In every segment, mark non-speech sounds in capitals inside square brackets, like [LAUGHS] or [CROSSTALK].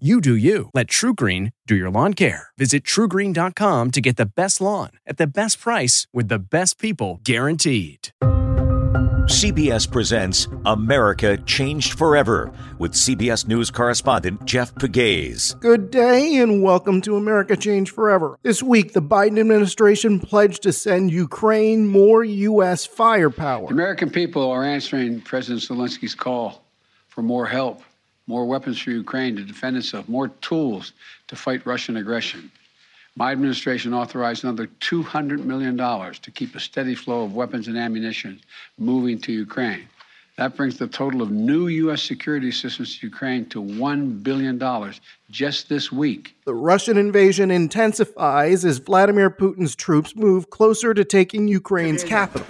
You do you. Let TruGreen do your lawn care. Visit trugreen.com to get the best lawn at the best price with the best people guaranteed. CBS presents America Changed Forever with CBS News correspondent Jeff Pegues. Good day and welcome to America Changed Forever. This week, the Biden administration pledged to send Ukraine more U.S. firepower. The American people are answering President Zelensky's call for more help, more weapons for Ukraine to defend itself, more tools to fight Russian aggression. My administration authorized another $200 million to keep a steady flow of weapons and ammunition moving to Ukraine. That brings the total of new U.S. security assistance to Ukraine to $1 billion just this week. The Russian invasion intensifies as Vladimir Putin's troops move closer to taking Ukraine's capital.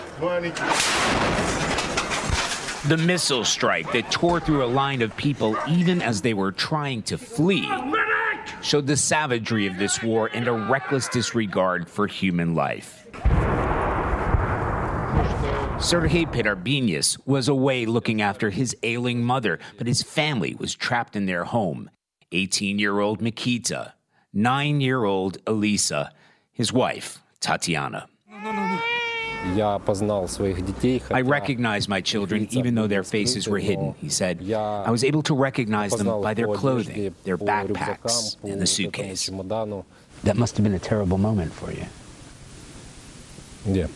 The missile strike that tore through a line of people even as they were trying to flee showed the savagery of this war and a reckless disregard for human life. Sergei Perebyinis was away looking after his ailing mother, but his family was trapped in their home. 18 year old Mikita, 9 year old Elisa, his wife, Tatiana. I recognized my children even though their faces were hidden, he said. I was able to recognize them by their clothing, their backpacks, and the suitcase. That must have been a terrible moment for you. Yeah.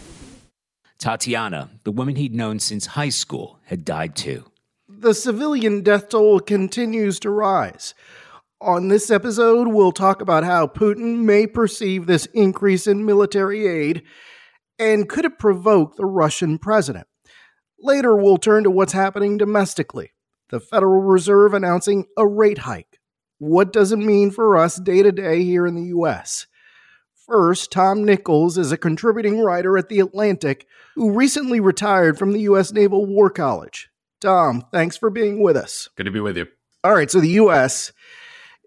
Tatiana, the woman he'd known since high school, had died too. The civilian death toll continues to rise. On this episode, we'll talk about how Putin may perceive this increase in military aid and could it provoke the Russian president? Later, we'll turn to what's happening domestically. The Federal Reserve announcing a rate hike. What does it mean for us day to day here in the U.S.? First, Tom Nichols is a contributing writer at The Atlantic who recently retired from the U.S. Naval War College. Tom, thanks for being with us. Good to be with you. All right, so the U.S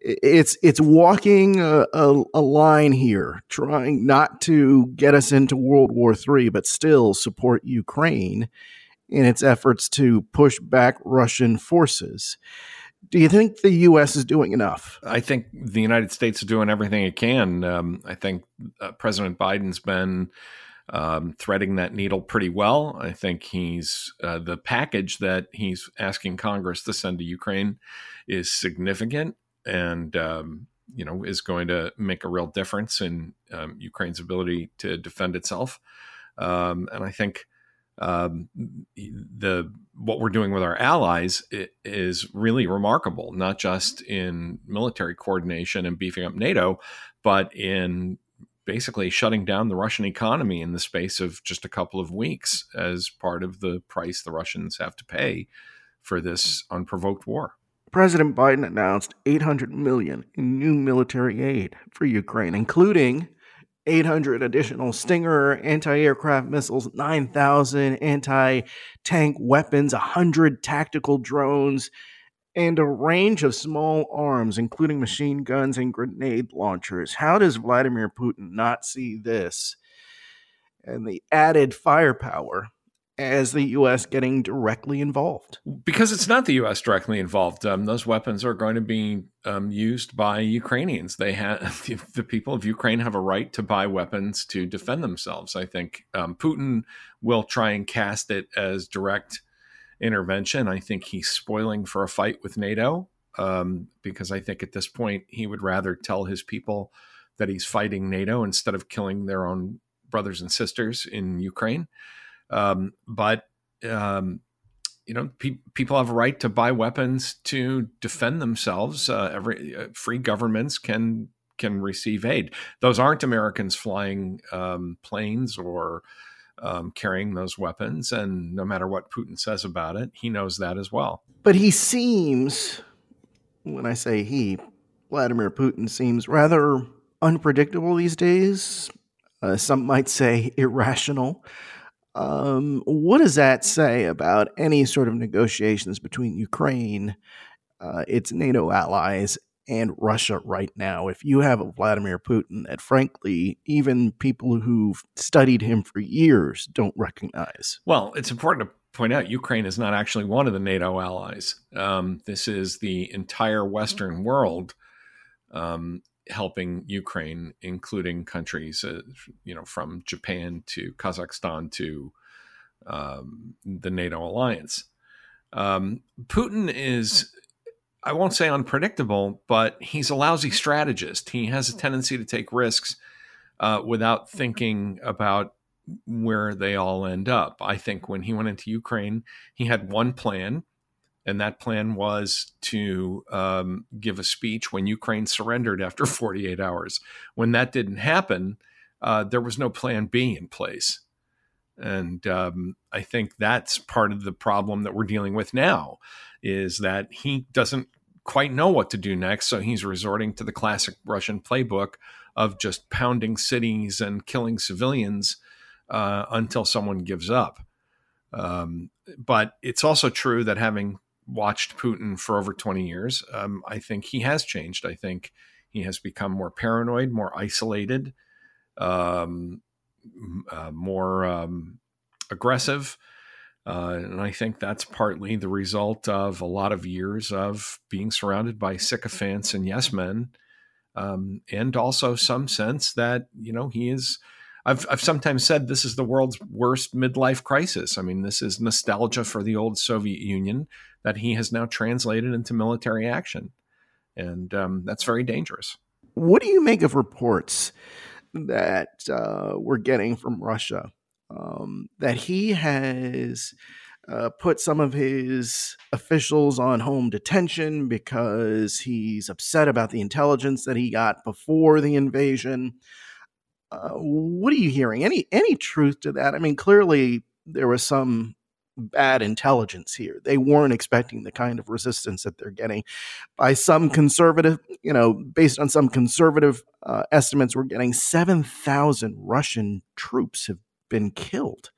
it's it's walking a, a, a, line here, trying not to get us into World War III, but still support Ukraine in its efforts to push back Russian forces. Do you think the U.S. is doing enough? I think the United States is doing everything it can. Um, I think uh, President Biden's been um, threading that needle pretty well. I think he's uh, the package that he's asking Congress to send to Ukraine is significant and um, you know is going to make a real difference in um, Ukraine's ability to defend itself. Um, and I think um, the what we're doing with our allies is really remarkable, not just in military coordination and beefing up NATO, but in basically shutting down the Russian economy in the space of just a couple of weeks as part of the price the Russians have to pay for this unprovoked war. President Biden announced 800 million in new military aid for Ukraine, including 800 additional Stinger anti-aircraft missiles, 9,000 anti-tank weapons, 100 tactical drones, and a range of small arms, including machine guns and grenade launchers. How does Vladimir Putin not see this and the added firepower as the U.S. getting directly involved? Because it's not the U.S. directly involved. Um, those weapons are going to be um, used by Ukrainians. They have [LAUGHS] the people of Ukraine have a right to buy weapons to defend themselves. I think um, Putin will try and cast it as direct intervention. I think he's spoiling for a fight with NATO um, because I think at this point he would rather tell his people that he's fighting NATO instead of killing their own brothers and sisters in Ukraine. Um, but um, you know, pe- people have a right to buy weapons to defend themselves. Uh, every uh, free governments can can receive aid. Those aren't Americans flying um, planes or um, carrying those weapons. And no matter what Putin says about it, he knows that as well. But he seems, when I say he, Vladimir Putin seems rather unpredictable these days. Uh, some might say irrational. Um, what does that say about any sort of negotiations between Ukraine, uh, its NATO allies, and Russia right now? If you have a Vladimir Putin that, frankly, even people who've studied him for years don't recognize. Well, it's important to point out Ukraine is not actually one of the NATO allies. Um, this is the entire Western world um, helping Ukraine, including countries, uh, you know, from Japan to Kazakhstan to um, the NATO alliance. Um, Putin is, I won't say unpredictable, but he's a lousy strategist. He has a tendency to take risks uh, without thinking about where they all end up. I think when he went into Ukraine, he had one plan and that plan was to um, give a speech when Ukraine surrendered after [LAUGHS] 48 hours. When that didn't happen, uh, there was no plan B in place. And um, I think that's part of the problem that we're dealing with now is that he doesn't quite know what to do next. So he's resorting to the classic Russian playbook of just pounding cities and killing civilians uh, until someone gives up. Um, but it's also true that having watched Putin for over 20 years, um, I think he has changed. I think he has become more paranoid, more isolated, um, uh, more um, aggressive. Uh, and I think that's partly the result of a lot of years of being surrounded by sycophants and yes men, um, and also some sense that you know he is. I've I've sometimes said this is the world's worst midlife crisis. I mean, this is nostalgia for the old Soviet Union that he has now translated into military action. And um, that's very dangerous. What do you make of reports that uh, we're getting from Russia um, that he has uh, put some of his officials on home detention because he's upset about the intelligence that he got before the invasion? Uh, what are you hearing? Any any truth to that? I mean, clearly there was some bad intelligence here. They weren't expecting the kind of resistance that they're getting. By some conservative, you know, based on some conservative uh, estimates, we're getting 7,000 Russian troops have been killed.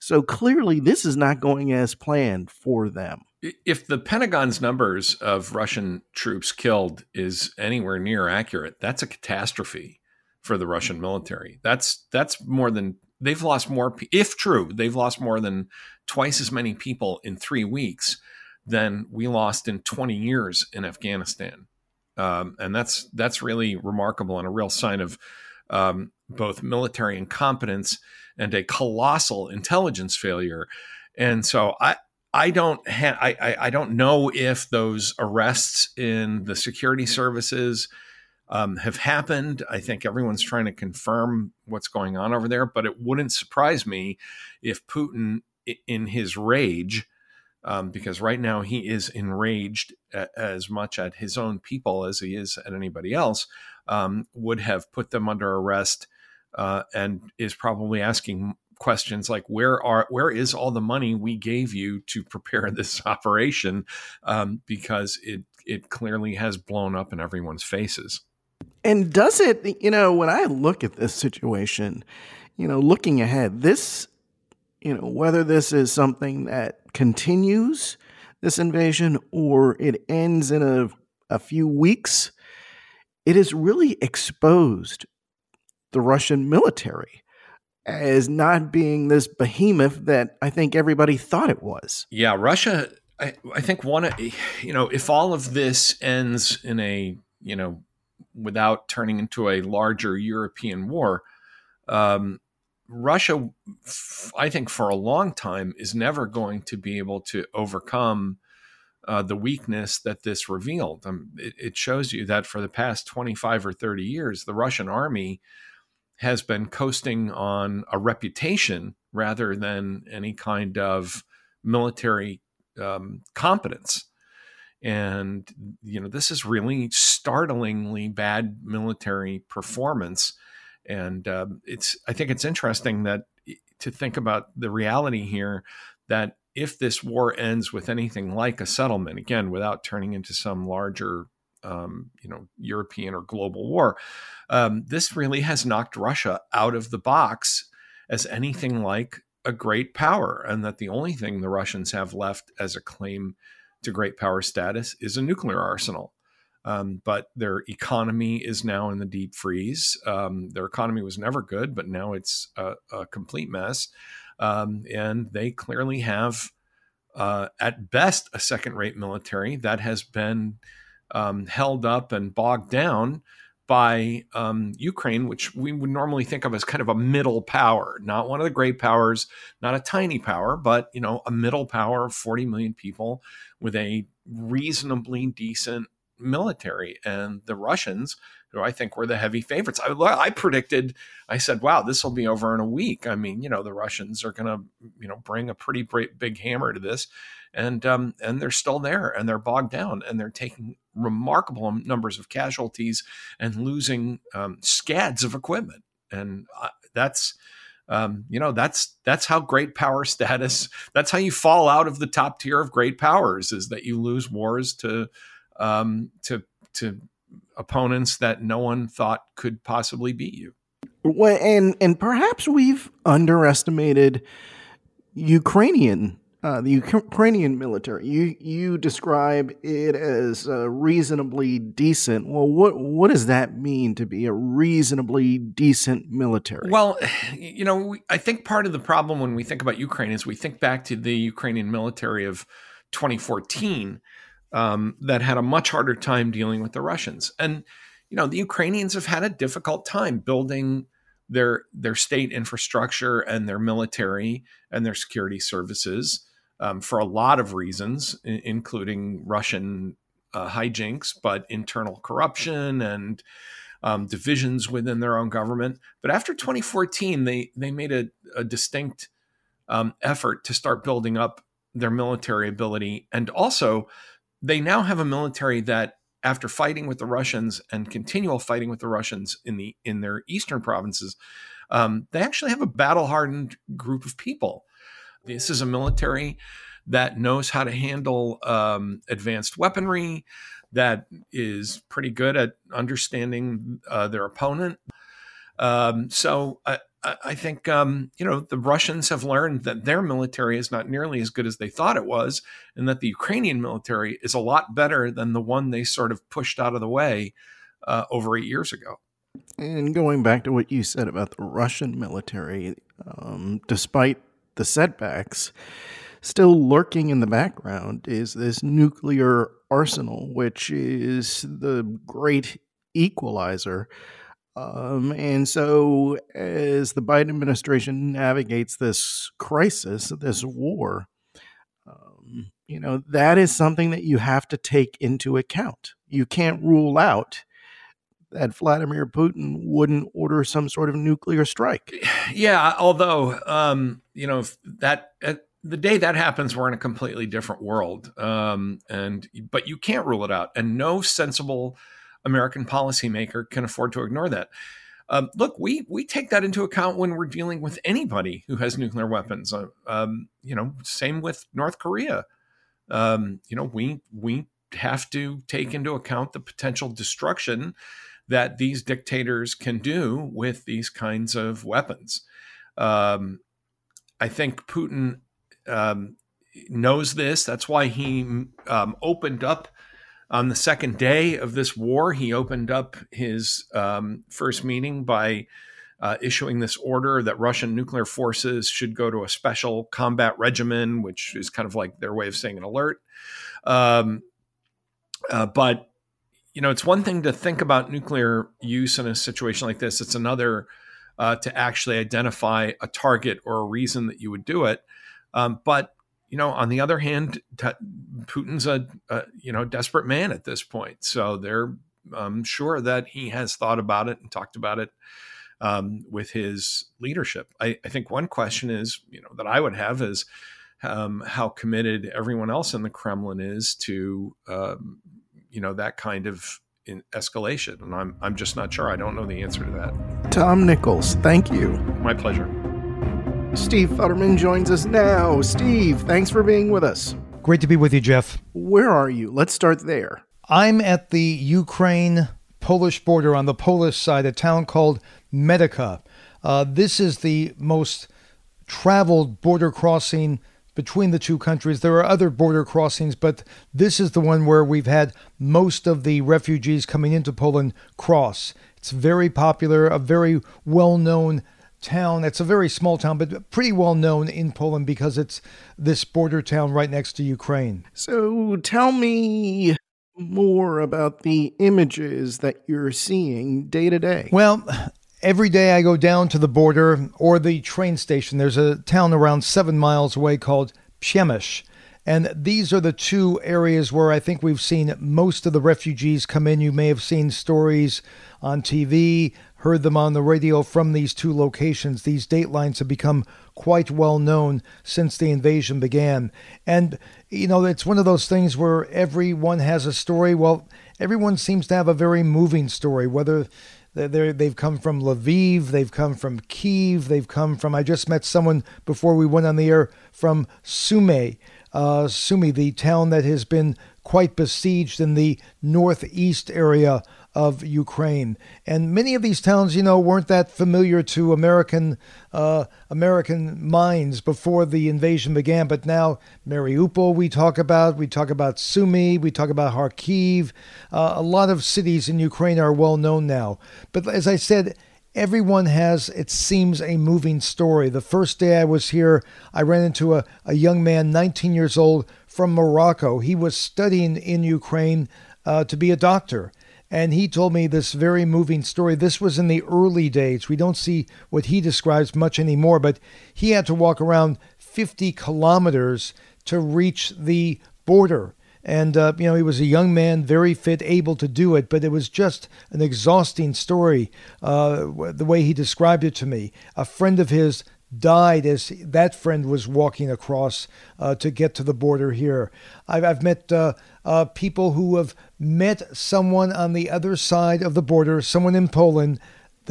So clearly, this is not going as planned for them. If the Pentagon's numbers of Russian troops killed is anywhere near accurate, that's a catastrophe for the Russian military. That's that's more than they've lost more if true they've lost more than twice as many people in three weeks than we lost in 20 years in afghanistan. Um, and that's that's really remarkable and a real sign of um, both military incompetence and a colossal intelligence failure. And so i I don't ha- I, I don't know if those arrests in the security services um, have happened. I think everyone's trying to confirm what's going on over there, but it wouldn't surprise me if Putin, in his rage, um, because right now he is enraged as much at his own people as he is at anybody else, um, would have put them under arrest uh, and is probably asking questions like where are where is all the money we gave you to prepare [LAUGHS] this operation um, because it it clearly has blown up in everyone's faces and does it, you know, when I look at this situation, you know, looking ahead, this, you know, whether this is something that continues this invasion or it ends in a, a few weeks, it has really exposed the Russian military as not being this behemoth that I think everybody thought it was. Yeah, Russia. I, I think one, you know, if all of this ends in a, you know, without turning into a larger European war. Um, Russia, I think, for a long time, is never going to be able to overcome uh, the weakness that this revealed. Um, it, it, shows you that for the past 25 or 30 years, the Russian army has been coasting on a reputation rather than any kind of military um, competence. And, you know, this is really startlingly bad military performance. And um, it's, I think it's interesting that to think about the reality here that if this war ends with anything like a settlement, again, without turning into some larger, um, you know, European or global war, um, this really has knocked Russia out of the box as anything like a great power, and that the only thing the Russians have left as a claim to great power status is a nuclear arsenal. Um, but their economy is now in the deep freeze. Um, their economy was never good, but now it's a, a complete mess. Um, and they clearly have, uh, at best, a second rate military that has been um, held up and bogged down by um, Ukraine, which we would normally think of as kind of a middle power, not one of the great powers, not a tiny power, but you know, a middle power of 40 million people with a reasonably decent military. And the Russians, who I think were the heavy favorites, I, I predicted, I said, wow, this will be over in a week. I mean, you know, the Russians are going to, you know, bring a pretty big hammer to this and um, and they're still there and they're bogged down and they're taking remarkable numbers of casualties and losing um, scads of equipment and uh, that's um, you know that's that's how great power status that's how you fall out of the top tier of great powers is that you lose wars to um, to to opponents that no one thought could possibly beat you. Well, and and perhaps we've underestimated Ukrainian uh, the Ukrainian military. You you describe it as uh, reasonably decent. Well, what what does that mean to be a reasonably decent military? Well, [SIGHS] you know, I think part of the problem when we think about Ukraine is we think back to the Ukrainian military of 2014 um, that had a much harder time dealing with the Russians, and you know, the Ukrainians have had a difficult time building their their state infrastructure and their military and their security services um, for a lot of reasons, I- including Russian uh, hijinks, but internal corruption and um, divisions within their own government. But after 2014, they they made a, a distinct um, effort to start building up their military ability, and also they now have a military that, after fighting with the Russians and continual fighting with the Russians in the in their eastern provinces, um, they actually have a battle hardened group of people this is a military that knows how to handle um, advanced weaponry, that is pretty good at understanding uh, their opponent. Um, so I, I think um, you know the Russians have learned that their military is not nearly as good as they thought it was, and that the Ukrainian military is a lot better than the one they sort of pushed out of the way uh, over eight years ago. And going back to what you said about the Russian military, um, despite the setbacks, still lurking in the background is this nuclear arsenal, which is the great equalizer. Um, and so, as the Biden administration navigates this crisis, this war, um, you know, that is something that you have to take into account. You can't rule out that Vladimir Putin wouldn't order some sort of nuclear strike. Yeah, although um, you know that uh, the day that happens, we're in a completely different world, um, and but you can't rule it out, and no sensible American policymaker can afford to ignore that. Um, look, we we take that into account when we're dealing with anybody who has nuclear weapons. Uh, um, you know, same with North Korea. Um, you know, we we have to take into account the potential destruction that these dictators can do with these kinds of weapons. Um, I think Putin um, knows this. That's why he um, opened up on the second day of this war. He opened up his um, first meeting by uh, issuing this order that Russian nuclear forces should go to a special combat regimen, which is kind of like their way of saying an alert. Um, uh, but you know, it's one thing to think about nuclear use in a situation like this. It's another uh, to actually identify a target or a reason that you would do it. Um, but you know, on the other hand, t- Putin's a, a, you know desperate man at this point, so they're um, sure that he has thought about it and talked about it um, with his leadership. I, I, think one question is, you know, that I would have is um, how committed everyone else in the Kremlin is to um, you know that kind of escalation and I'm I'm just not sure I don't know the answer to that. Tom Nichols, thank you. My pleasure. Steve Futterman joins us now. Steve, thanks for being with us. Great to be with you, Jeff. Where are you? Let's start there. I'm at the Ukraine Polish border on the Polish side, a town called Medyka. Uh, this is the most traveled border crossing between the two countries. There are other border crossings, but this is the one where we've had most of the refugees coming into Poland cross. It's very popular, a very well known town. It's a very small town, but pretty well known in Poland because it's this border town right next to Ukraine. So tell me more about the images that you're seeing day to day. Well, every day I go down to the border or the train station. There's a town around seven miles away called Przemyśl. And these are the two areas where I think we've seen most of the refugees come in. You may have seen stories on TV, heard them on the radio from these two locations. These datelines have become quite well known since the invasion began. And, you know, it's one of those things where everyone has a story. Well, everyone seems to have a very moving story, whether they they've come from Lviv, they've come from Kiev, they've come from. I just met someone before we went on the air from Sumy, uh, Sumy, the town that has been quite besieged in the northeast area of Ukraine. And many of these towns, you know, weren't that familiar to American uh, American minds before the invasion began. But now Mariupol, we talk about, we talk about Sumy, we talk about Kharkiv. Uh, a lot of cities in Ukraine are well known now. But as I said. Everyone has, it seems, a moving story. The first day I was here, I ran into a, a young man, 19 years old, from Morocco. He was studying in Ukraine uh, to be a doctor and he told me this very moving story. This was in the early days. We don't see what he describes much anymore, but he had to walk around 50 kilometers to reach the border. And, uh, you know, he was a young man, very fit, able to do it, but it was just an exhausting story, uh, the way he described it to me. A friend of his died as that friend was walking across uh, to get to the border here. I've, I've met uh, uh, people who have met someone on the other side of the border, someone in Poland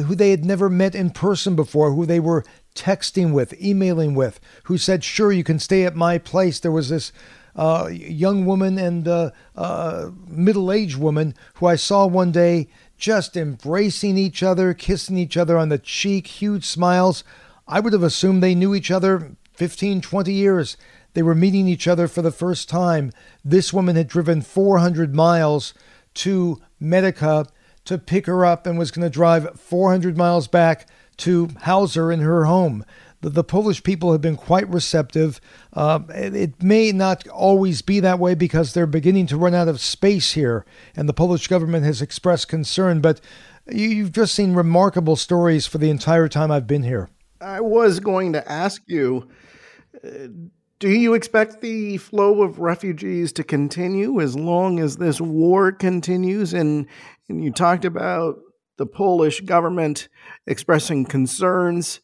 who they had never met in person before, who they were texting with, emailing with, who said, Sure, you can stay at my place. There was this uh, young woman and uh, uh, middle aged woman who I saw one day just embracing each other, kissing each other on the cheek, huge smiles. I would have assumed they knew each other 15, 20 years. They were meeting each other for the first time. This woman had driven 400 miles to Medyka to pick her up and was going to drive 400 miles back to house her in her home. The, the Polish people have been quite receptive. Uh, it, it may not always be that way because they're beginning to run out of space here, and the Polish government has expressed concern. But you, you've just seen remarkable stories for the entire time I've been here. I was going to ask you uh, do you expect the flow of refugees to continue as long as this war continues? And, and you talked about the Polish government expressing concerns,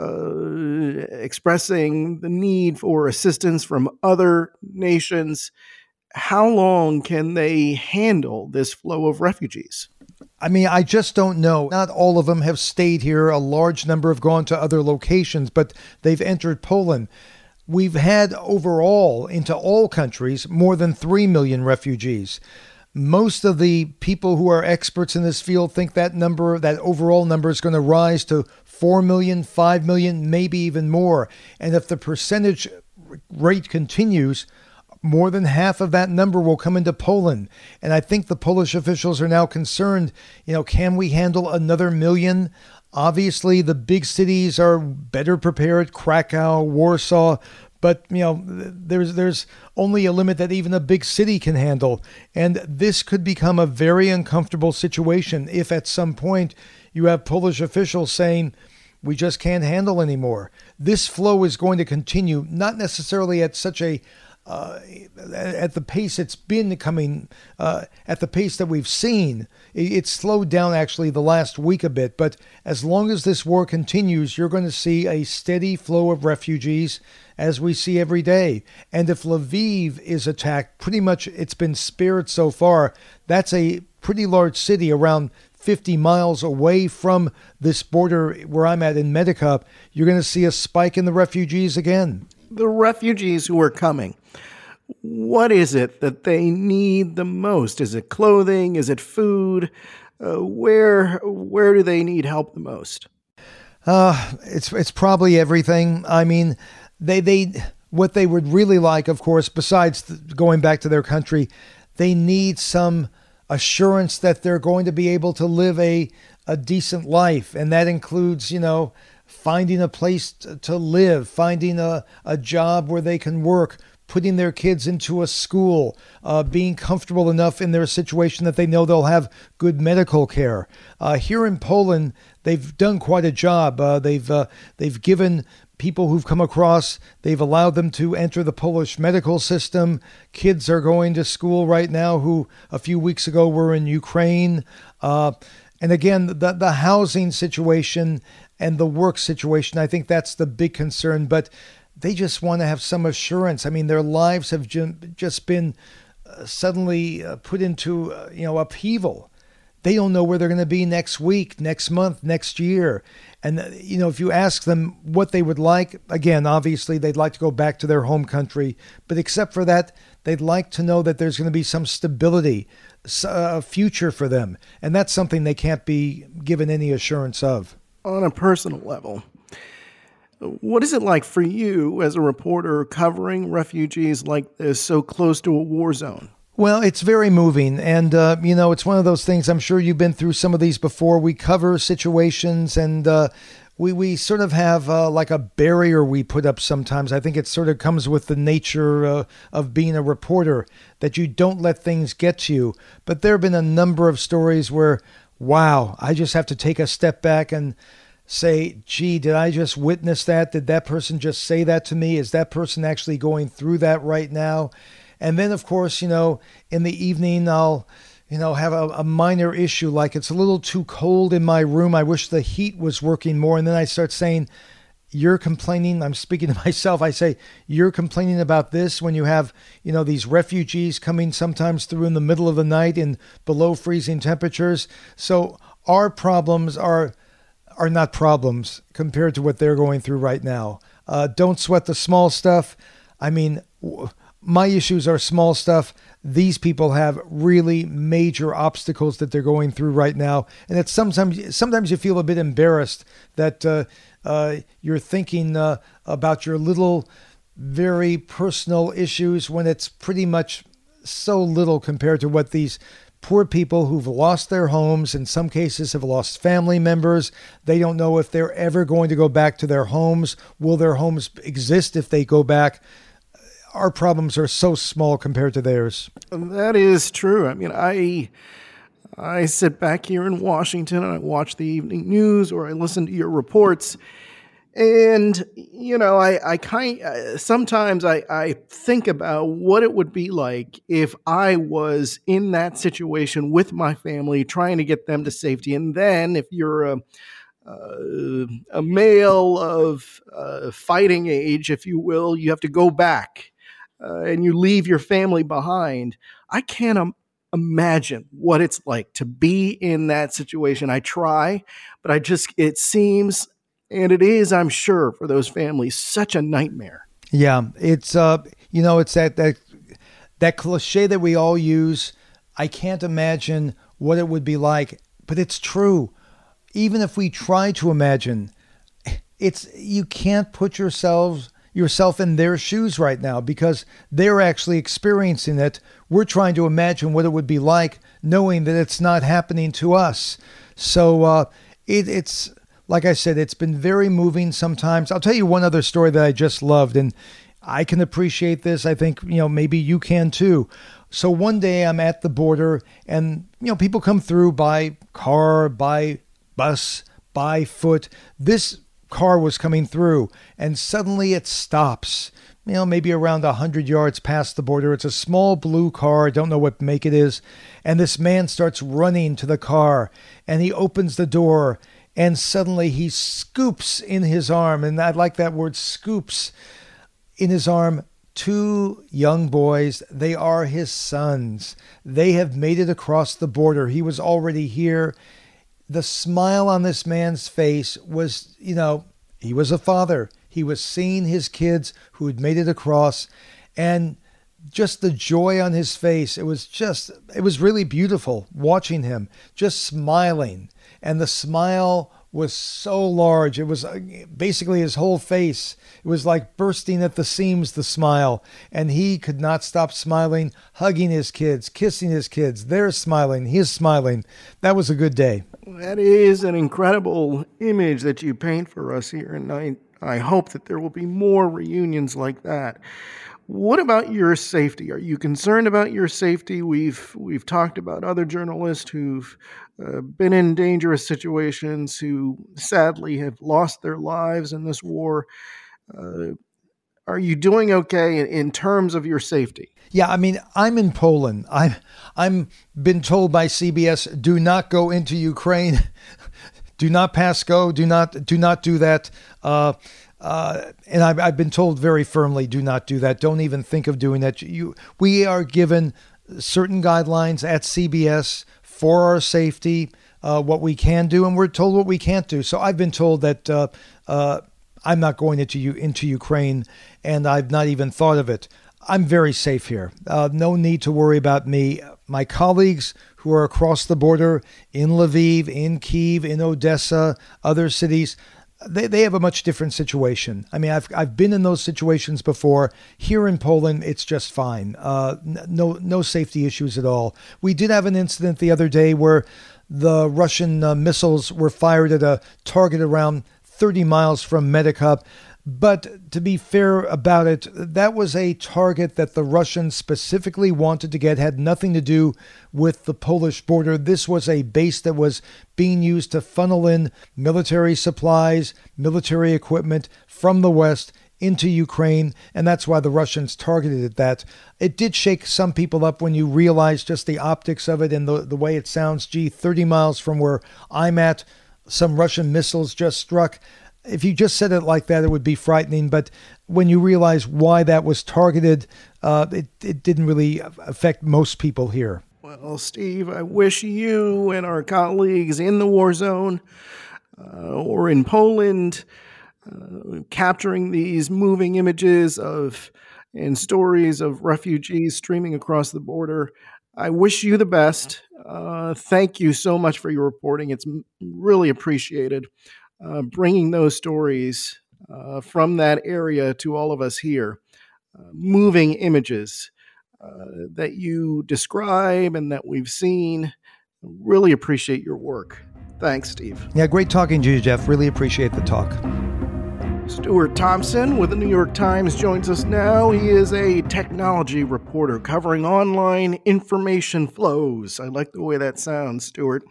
uh, expressing the need for assistance from other nations. How long can they handle this flow of refugees? I mean, I just don't know. Not all of them have stayed here. A large number have gone to other locations, but they've entered Poland. We've had overall, into all countries, more than 3 million refugees. Most of the people who are experts in this field think that number, that overall number, is going to rise to 4 million, 5 million, maybe even more. And if the percentage rate continues, more than half of that number will come into Poland. And I think the Polish officials are now concerned, you know, can we handle another million? Obviously, the big cities are better prepared, Krakow, Warsaw, but you know, there's there's only a limit that even a big city can handle, and this could become a very uncomfortable situation if at some point you have Polish officials saying we just can't handle anymore. This flow is going to continue, not necessarily at such a uh, at the pace it's been coming, uh, at the pace that we've seen, it's slowed down actually the last week a bit. But as long as this war continues, you're going to see a steady flow of refugees as we see every day. And if Lviv is attacked, pretty much it's been spared so far. That's a pretty large city, around 50 miles away from this border where I'm at in Medyka, you're going to see a spike in the refugees again. The refugees who are coming, what is it that they need the most? Is it clothing? Is it food? Uh, where where do they need help the most? Uh, it's it's probably everything. I mean, they they what they would really like, of course, besides going back to their country, they need some assurance that they're going to be able to live a a decent life, and that includes, you know, finding a place to live, finding a, a job where they can work, putting their kids into a school, uh, being comfortable enough in their situation that they know they'll have good medical care. Uh, here in Poland, they've done quite a job. Uh, they've uh, they've given people who've come across, they've allowed them to enter the Polish medical system. Kids are going to school right now who a few weeks ago were in Ukraine. Uh, and again, the, the housing situation and the work situation, I think that's the big concern. But they just want to have some assurance. I mean, their lives have just been uh, suddenly uh, put into, uh, you know, upheaval. They don't know where they're going to be next week, next month, next year. And, you know, if you ask them what they would like, again, obviously they'd like to go back to their home country. But except for that, they'd like to know that there's going to be some stability, a future for them. And that's something they can't be given any assurance of. On a personal level, what is it like for you as a reporter covering refugees like this so close to a war zone? Well, it's very moving. And, uh, you know, it's one of those things. I'm sure you've been through some of these before. We cover situations and uh, we, we sort of have uh, like a barrier we put up sometimes. I think it sort of comes with the nature uh, of being a reporter that you don't let things get to you. But there have been a number of stories where, wow, I just have to take a step back and say, gee, did I just witness that? Did that person just say that to me? Is that person actually going through that right now? And then, of course, you know, in the evening, I'll, you know, have a, a, minor issue like it's a little too cold in my room. I wish the heat was working more. And then I start saying, you're complaining. I'm speaking to [LAUGHS] myself. I say, you're complaining about this when you have, you know, these refugees coming sometimes through in the middle of the night in below freezing temperatures. So our problems are are not problems compared to what they're going through right now. Uh, don't sweat the small stuff. I mean, w- my issues are small stuff. These people have really major obstacles that they're going through right now, and it's sometimes sometimes you feel a bit embarrassed that uh, uh, you're thinking uh, about your little, very personal issues when it's pretty much so little compared to what these poor people who've lost their homes, in some cases have lost family members. They don't know if they're ever going to go back to their homes. Will their homes exist if they go back? our problems are so small compared to theirs. That is true. I mean, I I sit back here in Washington and I watch the evening news or I listen to your reports. And you know, I, I kind uh, sometimes I, I think about what it would be like if I was in that situation with my family, trying to get them to safety. And then, if you're a uh, a male of uh, fighting age, if you will, you have to go back uh, and you leave your family behind, I can't um, imagine what it's like to be in that situation. I try, but I just, it seems, and it is, I'm sure, for those families, such a nightmare. Yeah, it's, uh, you know, it's that, that, that cliche that we all use. I can't imagine what it would be like, but it's true. Even if we try to imagine, it's you can't put yourselves yourself in their shoes right now because they're actually experiencing it. We're trying to imagine what it would be like knowing that it's not happening to us. So uh, it, it's like I said, it's been very moving sometimes. I'll tell you one other story that I just loved, and I can appreciate this. I think, you know, maybe you can too. So one day I'm at the border, and, you know, people come through by car, by bus, by foot. This car was coming through, and suddenly it stops. You know, maybe around a hundred yards past the border. It's a small blue car. I don't know what make it is. And this man starts running to the car, and he opens the door, and suddenly he scoops in his arm, and I like that word, scoops, in his arm two young boys. They are his sons. They have made it across the border. He was already here. The smile on this man's face was, you know, he was a father. He was seeing his kids who had made it across and just the joy on his face. It was just, it was really beautiful watching him just smiling. And the smile was so large. It was uh, basically his whole face. It was like bursting at the seams, the smile. And he could not stop smiling, hugging his kids, kissing his kids. They're smiling. He's smiling. That was a good day. That is an incredible image that you paint for us here. And I, I hope that there will be more reunions like that. What about your safety? Are you concerned about your safety? We've we've talked about other journalists who've uh, been in dangerous situations, who sadly have lost their lives in this war. Uh, are you doing okay in, in, terms of your safety? Yeah, I mean, I'm in Poland. I'm I'm been told by CBS, do not go into Ukraine, [LAUGHS] do not pass go, do not do not do that. Uh, uh, and I've, I've been told very firmly, do not do that. Don't even think of doing that. You, we are given certain guidelines at CBS for our safety, uh, what we can do, and we're told what we can't do. So I've been told that uh, uh I'm not going into into Ukraine, and I've not even thought of it. I'm very safe here. Uh, no need to worry about me. My colleagues who are across the border in Lviv, in Kiev, in Odessa, other cities, they, they have a much different situation. I mean, I've, I've been in those situations before. Here in Poland, it's just fine. Uh, no, no safety issues at all. We did have an incident the other day where the Russian uh, missiles were fired at a target around 30 miles from Medikop. But to be fair about it, that was a target that the Russians specifically wanted to get, had nothing to do with the Polish border. This was a base that was being used to funnel in military supplies, military equipment from the West into Ukraine, and that's why the Russians targeted that. It did shake some people up when you realize just the optics of it and the, the way it sounds. Gee, 30 miles from where I'm at, some Russian missiles just struck if you just said it like that, it would be frightening. But when you realize why that was targeted, uh, it, it didn't really affect most people here. Well, Steve, I wish you and our colleagues in the war zone uh, or in Poland uh, capturing these moving images of and stories of refugees streaming across the border. I wish you the best. Uh, thank you so much for your reporting. It's really appreciated uh, bringing those stories uh, from that area to all of us here. Uh, moving images uh, that you describe and that we've seen. Really appreciate your work. Thanks, Steve. Yeah, great talking to you, Jeff. Really appreciate the talk. Stuart Thompson with the New York Times joins us now. He is a technology reporter covering online information flows. I like the way that sounds, Stuart.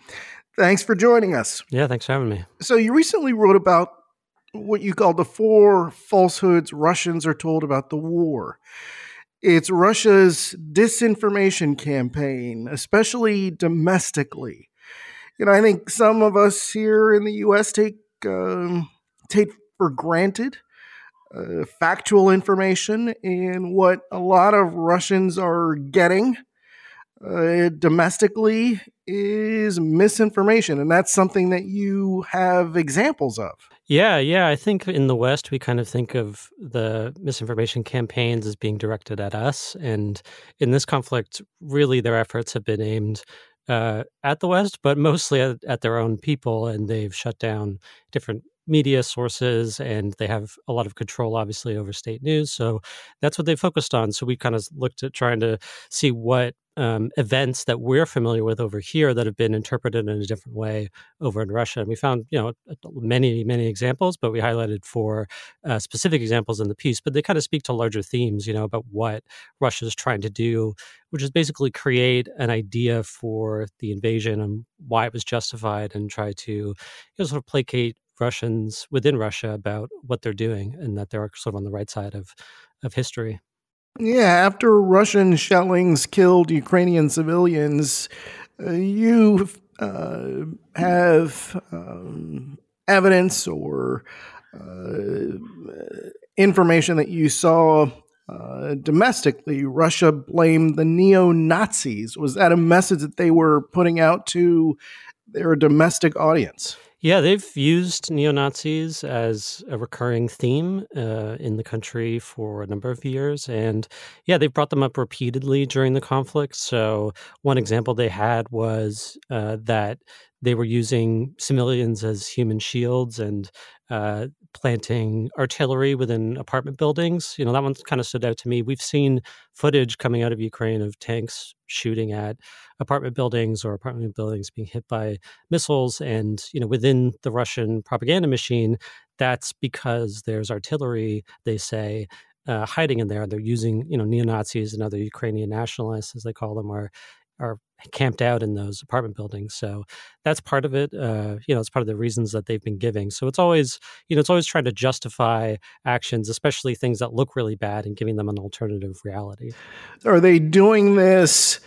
Thanks for joining us. Yeah, thanks for having me. So, you recently wrote about what you call the four falsehoods Russians are told about the war. It's Russia's disinformation campaign, especially domestically. You know, I think some of us here in the U.S. take um, take for granted uh, factual information, and what a lot of Russians are getting uh, domestically is misinformation. And that's something that you have examples of. Yeah, yeah. I think in the West, we kind of think of the misinformation campaigns as being directed at us. And in this conflict, really their efforts have been aimed uh, at the West, but mostly at, at, their own people. And they've shut down different media sources and they have a lot of control obviously over state news so that's what they focused on so we kind of looked at trying to see what um, events that we're familiar with over here that have been interpreted in a different way over in Russia. And we found, you know, many, many examples, but we highlighted four uh, specific examples in the piece. But they kind of speak to larger themes, you know, about what Russia is trying to do, which is basically create an idea for the invasion and why it was justified and try to, you know, sort of placate Russians within Russia about what they're doing and that they're sort of on the right side of of history. Yeah, after Russian shellings killed Ukrainian civilians, uh, you uh, have um, evidence or uh, information that you saw uh, domestically. Russia blamed the neo Nazis. Was that a message that they were putting out to their domestic audience. Yeah, they've used neo Nazis as a recurring theme uh, in the country for a number of years. And yeah, they've brought them up repeatedly during the conflict. So, one example they had was uh, that they were using civilians as human shields and uh, planting artillery within apartment buildings. You know, that one kind of stood out to me. We've seen footage coming out of Ukraine of tanks shooting at apartment buildings or apartment buildings being hit by missiles. And, you know, within the Russian propaganda machine, that's because there's artillery, they say, uh, hiding in there. They're using, you know, neo Nazis and other Ukrainian nationalists, as they call them, are are camped out in those apartment buildings. So that's part of it. Uh, you know, it's part of the reasons that they've been giving. So it's always, you know, it's always trying to justify actions, especially things that look really bad, and giving them an alternative reality. Are they doing this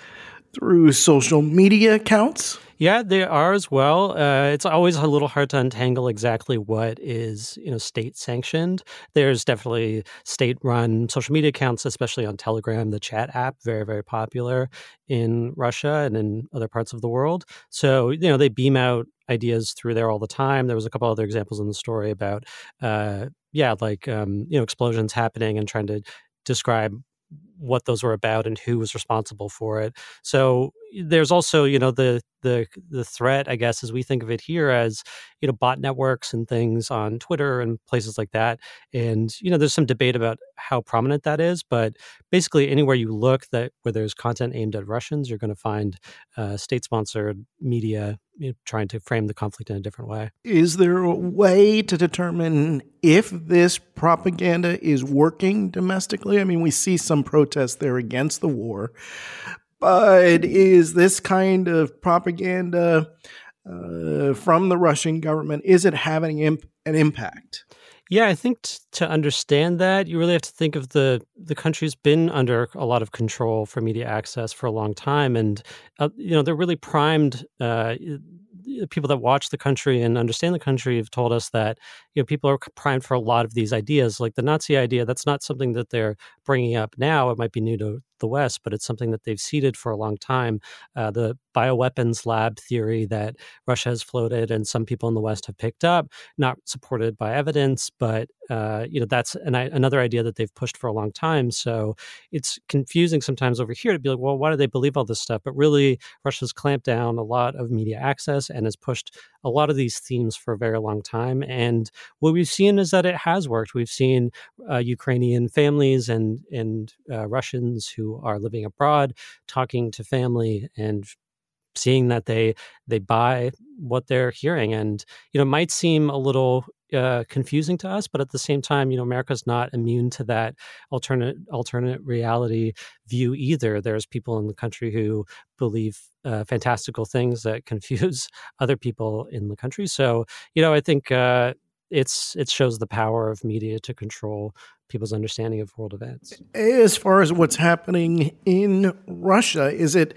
through social media accounts? Yeah, they are as well. Uh, it's always a little hard to untangle exactly what is you know state sanctioned. There's definitely state run social media accounts, especially on Telegram, the chat app, very very popular in Russia and in other parts of the world. So you know they beam out ideas through there all the time. There was a couple other examples in the story about uh, yeah, like um, you know explosions happening and trying to describe what those were about and who was responsible for it. So there's also, you know, the the the threat, I guess, as we think of it here as, you know, bot networks and things on Twitter and places like that. And, you know, there's some debate about how prominent that is, but basically anywhere you look that where there's content aimed at Russians, you're going to find uh, state-sponsored media you know, trying to frame the conflict in a different way. Is there a way to determine if this propaganda is working domestically? I mean, we see some protests there against the war, but is this kind of propaganda uh, from the Russian government is it having imp- an impact? Yeah, I think t- to understand that, you really have to think of the the country's been under a lot of control for media access for a long time, and uh, you know they're really primed. Uh, people that watch the country and understand the country have told us that you know people are primed for a lot of these ideas, like the Nazi idea. That's not something that they're bringing up now. It might be new to the West, but it's something that they've seeded for a long time. Uh, the bioweapons lab theory that Russia has floated and some people in the West have picked up, not supported by evidence, but uh, you know that's an, another idea that they've pushed for a long time. So it's confusing sometimes over here to be like, well, why do they believe all this stuff? But really, Russia's clamped down a lot of media access and has pushed a lot of these themes for a very long time. And what we've seen is that it has worked. We've seen uh, Ukrainian families and and uh, Russians who are living abroad talking to family and seeing that they they buy what they're hearing and you know might seem a little uh, confusing to us, but at the same time, you know, America's not immune to that alternate alternate reality view either. There's people in the country who believe uh, fantastical things that [LAUGHS] confuse other people in the country. So, you know, I think uh, it's it shows the power of media to control people's understanding of world events. As far as what's happening in Russia, is it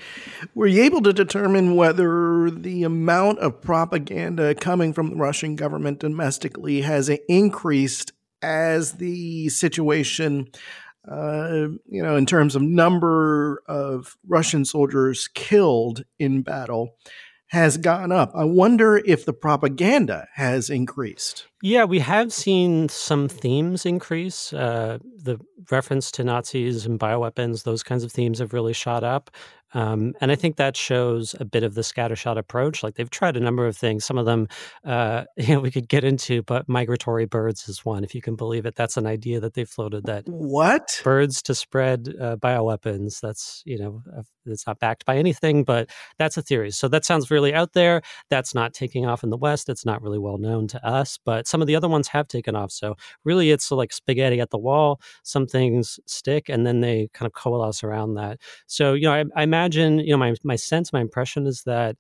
were you able to determine whether the amount of propaganda coming from the Russian government domestically has increased as the situation uh, you know, in terms of number of Russian soldiers killed in battle, has gone up. I wonder if the propaganda has increased. Yeah, we have seen some themes increase. Uh, the reference to Nazis and bioweapons, those kinds of themes have really shot up. Um, and I think that shows a bit of the scattershot approach. Like they've tried a number of things. Some of them, uh, [LAUGHS] you know, we could get into, but migratory birds is one, if you can believe it. That's an idea that they floated. That what birds to spread uh, bioweapons. That's you know, it's not backed by anything, but that's a theory. So that sounds really out there. That's not taking off in the West. It's not really well known to us, but some of the other ones have taken off. So really, it's like spaghetti at the wall. Some things stick, and then they kind of coalesce around that. So you know, I, I imagine, you know, my my sense, my impression is that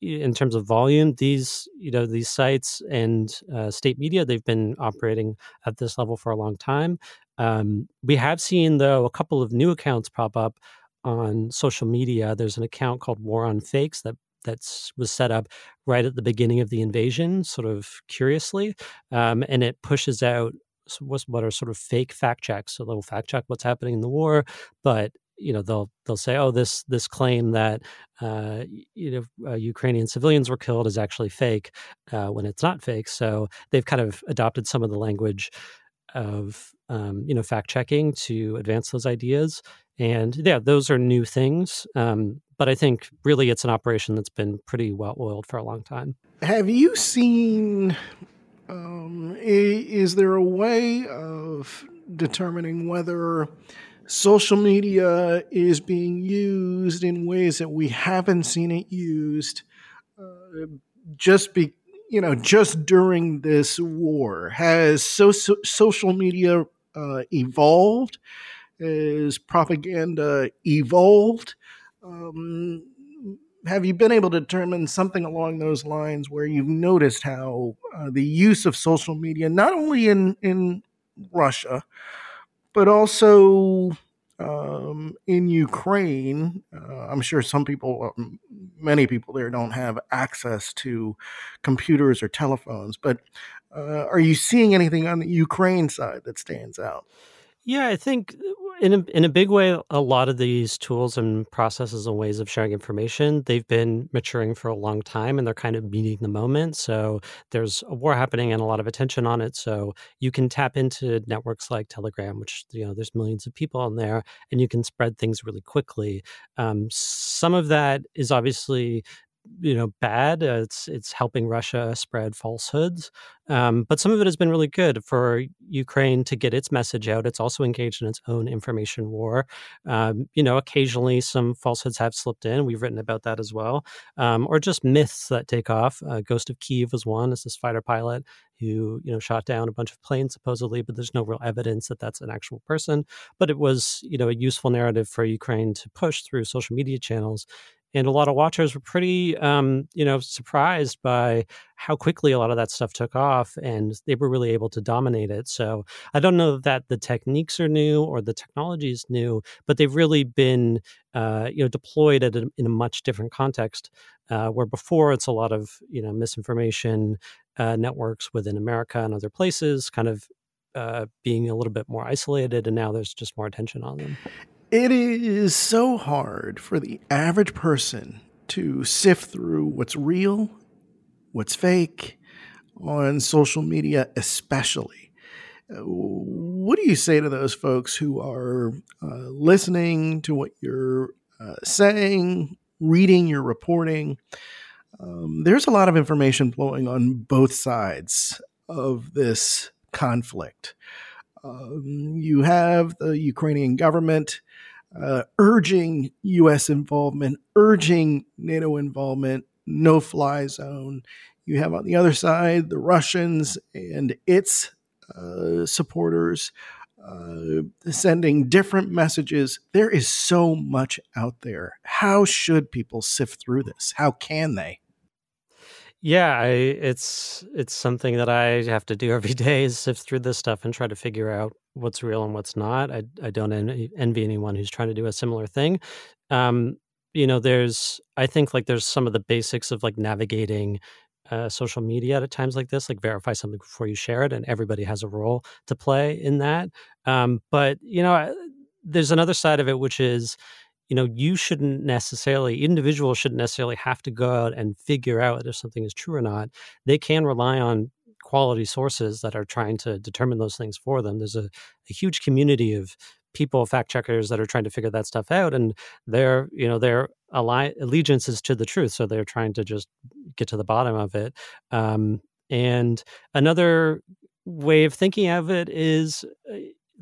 in terms of volume, these you know these sites and uh, state media they've been operating at this level for a long time. Um, we have seen though a couple of new accounts pop up on social media. There's an account called War on Fakes that that was set up right at the beginning of the invasion, sort of curiously, um, and it pushes out what are sort of fake fact checks. So they'll fact check what's happening in the war, but you know they'll they'll say oh this this claim that uh, you know uh, Ukrainian civilians were killed is actually fake uh, when it's not fake so they've kind of adopted some of the language of um, you know fact checking to advance those ideas and yeah those are new things um, but I think really it's an operation that's been pretty well oiled for a long time. Have you seen? Um, is there a way of determining whether social media is being used in ways that we haven't seen it used uh, just be you know just during this war. Has so, so social media uh, evolved? Has propaganda evolved? Um, have you been able to determine something along those lines where you've noticed how uh, the use of social media not only in in Russia but also um, in Ukraine, uh, I'm sure some people, many people there don't have access to computers or telephones. But uh, are you seeing anything on the Ukraine side that stands out? Yeah, I think in a, in a big way, a lot of these tools and processes and ways of sharing information, they've been maturing for a long time and they're kind of meeting the moment. So there's a war happening and a lot of attention on it. So you can tap into networks like Telegram, which, you know, there's millions of people on there and you can spread things really quickly. Um, some of that is obviously you know bad. Uh, it's it's helping Russia spread falsehoods, um, but some of it has been really good for Ukraine to get its message out. It's also engaged in its own information war. Um, you know, occasionally some falsehoods have slipped in. We've written about that as well, um, or just myths that take off. Uh, Ghost of Kiev was one. It's this fighter pilot who you know shot down a bunch of planes supposedly, but there's no real evidence that that's an actual person. But it was you know a useful narrative for Ukraine to push through social media channels and a lot of watchers were pretty um, you know surprised by how quickly a lot of that stuff took off and they were really able to dominate it so i don't know that the techniques are new or the technology is new but they've really been uh, you know deployed a, in a much different context uh, where before it's a lot of you know misinformation uh, networks within america and other places kind of uh, being a little bit more isolated and now there's just more attention on them it is so hard for the average person to sift through what's real, what's fake on social media, especially. Uh, what do you say to those folks who are uh, listening to what you're uh, saying, reading your reporting? Um, there's a lot of information flowing on both sides of this conflict. Um, you have the Ukrainian government uh, urging U.S. involvement, urging NATO involvement, no fly zone. You have on the other side the Russians and its uh, supporters uh, sending different messages. There is so much out there. How should people sift through this? How can they? Yeah, I, it's it's something that I have to do [LAUGHS] every day is sift through this stuff and try to figure out what's real and what's not. I I don't envy, anyone who's trying to do a similar thing. Um, you know, there's I think like there's some of the basics of like navigating uh, social media at times like this, like verify something before you share it, and everybody has a role to play in that. Um, but you know, there's another side of it, which is you know, you shouldn't necessarily, individuals shouldn't necessarily have to go out and figure out if something is true or not. They can rely on quality sources that are trying to determine those things for them. There's a, a huge community of people, fact checkers that are trying to figure that stuff out, and their, you know, their alli- allegiance is to the truth. So they're trying to just get to the bottom of it. Um, and another way of thinking of it is uh,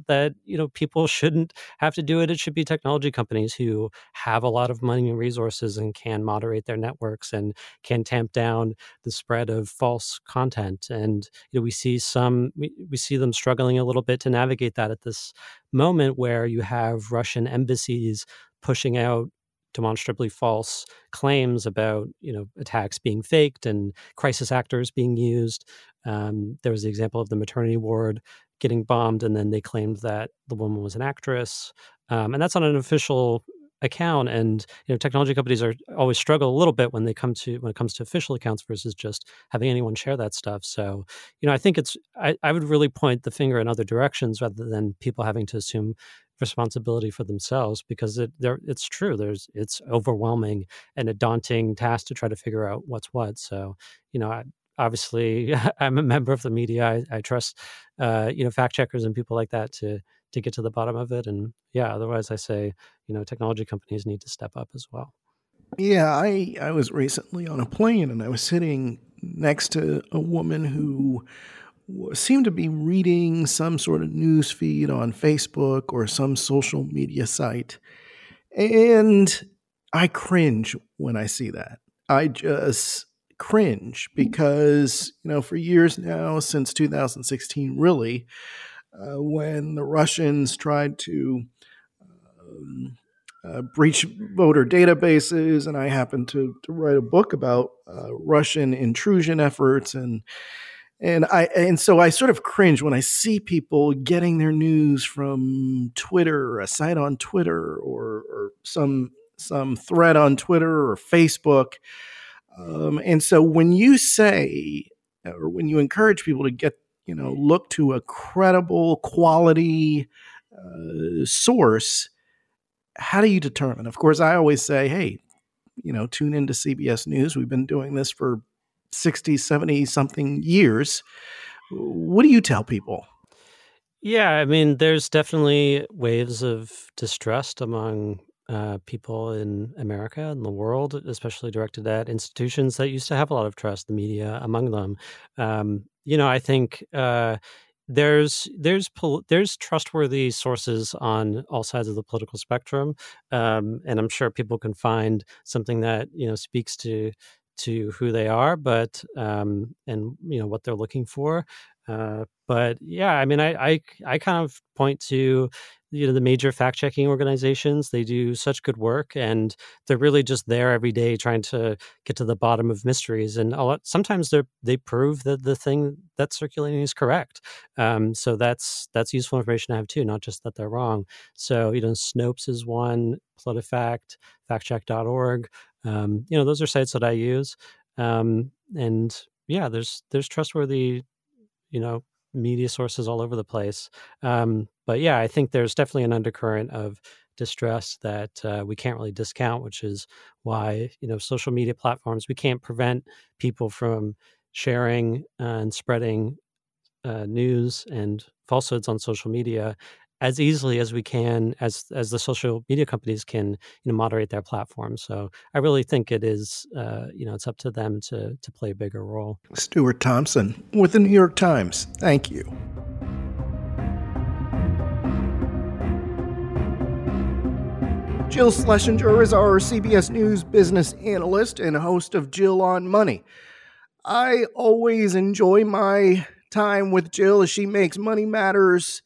that you know people shouldn't have to do it it should be technology companies who have a lot of money and resources and can moderate their networks and can tamp down the spread of false content and you know we see some we, we see them struggling a little bit to navigate that at this moment where you have russian embassies pushing out demonstrably false claims about you know attacks being faked and crisis actors being used. Um, there was the example of the maternity ward getting bombed, and then they claimed that the woman was an actress, um, and that's on an official account. And you know, technology companies are always struggle a little bit when they come to when it comes to official accounts versus just having anyone share that stuff. So you know, I think it's I, I would really point the finger in other directions rather than people having to assume responsibility for themselves because it there it's true. There's it's overwhelming and a daunting task to try to figure out what's what. So you know, I, obviously, [LAUGHS] I'm a member of the media. I, I trust uh, you know fact checkers and people like that to to get to the bottom of it. And yeah, otherwise, I say you know technology companies need to step up as well. Yeah, I I was recently on a plane and I was sitting next to a woman who seemed to be reading some sort of news feed on Facebook or some social media site. And I cringe when I see that. I just cringe because, you know, for years now, since 2016, really, uh, when the Russians tried to um, uh, breach voter databases, and I happened to, to write a book about uh, Russian intrusion efforts and and I and so I sort of cringe when I see people getting their news from Twitter a site on Twitter or, or some some thread on Twitter or Facebook. Um, and so when you say or when you encourage people to get you know look to a credible quality uh, source, how do you determine? Of course, I always say, hey, you know, tune into CBS News. We've been doing this for 60, 70 something years. What do you tell people? Yeah, I mean, there's definitely waves of distrust among uh, people in America and the world, especially directed at institutions that used to have a lot of trust, the media among them. Um, you know, I think uh, there's there's pol- there's trustworthy sources on all sides of the political spectrum, um, and I'm sure people can find something that you know speaks to to who they are, but um, and you know what they're looking for. Uh, but yeah, I mean, I, I I kind of point to you know the major fact checking organizations. They do such good work, and they're really just there every day trying to get to the bottom of mysteries. And lot sometimes they they prove that the thing that's circulating is correct. Um, so that's that's useful information to have too, not just that they're wrong. So you know, Snopes is one, PolitiFact, FactCheck.org. Um, you know, those are sites that I use. Um, and yeah, there's there's trustworthy, you know, media sources all over the place. Um, but yeah, I think there's definitely an undercurrent of distress that uh, we can't really discount, which is why you know social media platforms we can't prevent people from sharing and spreading uh, news and falsehoods on social media as easily as we can as as the social media companies can you know moderate their platforms so i really think it is uh, you know it's up to them to to play a bigger role. Stuart thompson with the new york times. Thank you. Jill Schlesinger is our CBS News business analyst and host of Jill on Money. I always enjoy my time with Jill as she makes money matters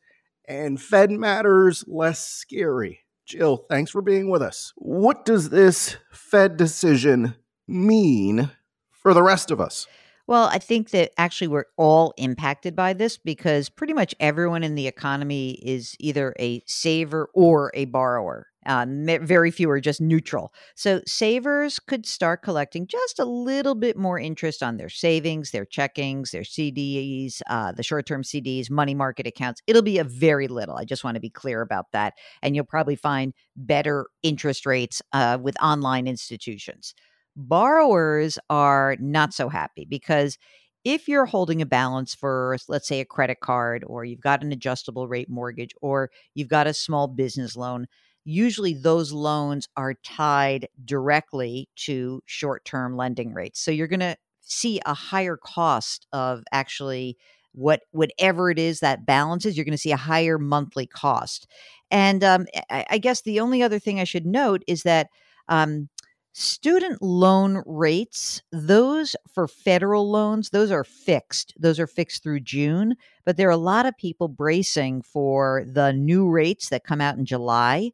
and Fed matters less scary. Jill, thanks for being with us. What does this Fed decision mean for the rest of us? Well, I think that actually we're all impacted by this because pretty much everyone in the economy is either a saver or a borrower. Uh, very few are just neutral. So savers could start collecting just a little bit more interest on their savings, their checkings, their CDs, uh, the short term CDs, money market accounts. It'll be a very little. I just want to be clear about that. And you'll probably find better interest rates uh, with online institutions. Borrowers are not so happy because if you're holding a balance for, let's say, a credit card, or you've got an adjustable rate mortgage, or you've got a small business loan, usually those loans are tied directly to short term lending rates. So you're going to see a higher cost of actually what whatever it is that balances you're going to see a higher monthly cost. And um, I, I, guess the only other thing i should note is that um, student loan rates those for federal loans those are fixed. Those are fixed through june but there are a lot of people bracing for the new rates that come out in july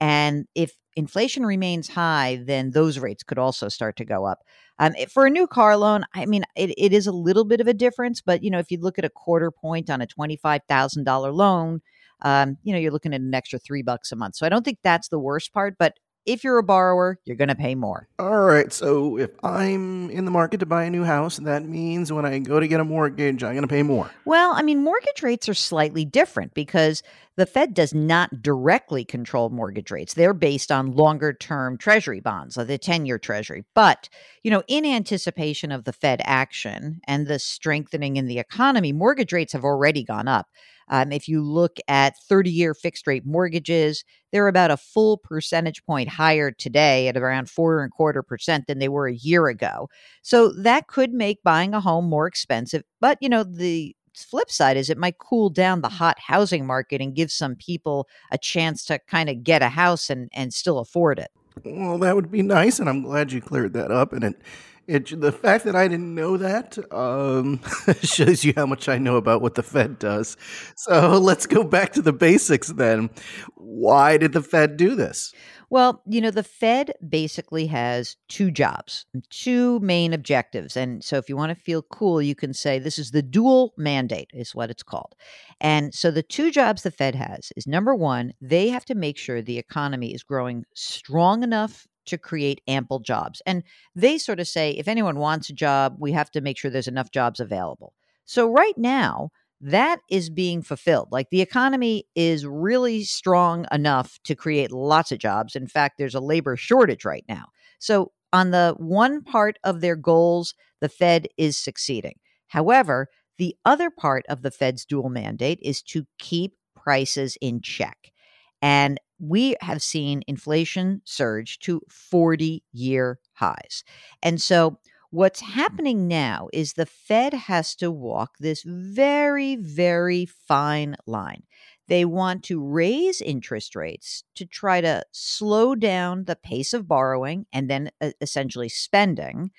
and if inflation remains high, then those rates could also start to go up. Um, for a new car loan, I mean, it, it is a little bit of a difference, but you know, if you look at a quarter point on a twenty-five thousand dollar loan, um, you know, you're looking at an extra three bucks a month. So I don't think that's the worst part. But if you're a borrower, you're going to pay more. All right. So if I'm in the market to buy a new house, that means when I go to get a mortgage, I'm going to pay more. Well, I mean, mortgage rates are slightly different because the Fed does not directly control mortgage rates. They're based on longer term treasury bonds, like the 10 year treasury. But, you know, in anticipation of the Fed action and the strengthening in the economy, mortgage rates have already gone up. Um, if you look at 30 year fixed rate mortgages, they're about a full percentage point higher today at around four and a quarter percent than they were a year ago. So that could make buying a home more expensive. But, you know, the flip side is it might cool down the hot housing market and give some people a chance to kind of get a house and, and still afford it. Well, that would be nice, and I'm glad you cleared that up. And it it the fact that I didn't know that um, [LAUGHS] shows you how much I know about what the Fed does. So let's go back to the basics then. Why did the Fed do this? Well, you know, the Fed basically has two jobs, two main objectives. And so if you want to feel cool, you can say this is the dual mandate, is what it's called. And so the two jobs the Fed has is number one, they have to make sure the economy is growing strong enough to create ample jobs. And they sort of say if anyone wants a job, we have to make sure there's enough jobs available. So right now, that is being fulfilled. Like the economy is really strong enough to create lots of jobs. In fact, there's a labor shortage right now. So, on the one part of their goals, the Fed is succeeding. However, the other part of the Fed's dual mandate is to keep prices in check. And we have seen inflation surge to 40 year highs. And so, what's happening now is the Fed has to walk this very, very fine line. They want to raise interest rates to try to slow down the pace of borrowing and then uh, essentially spending,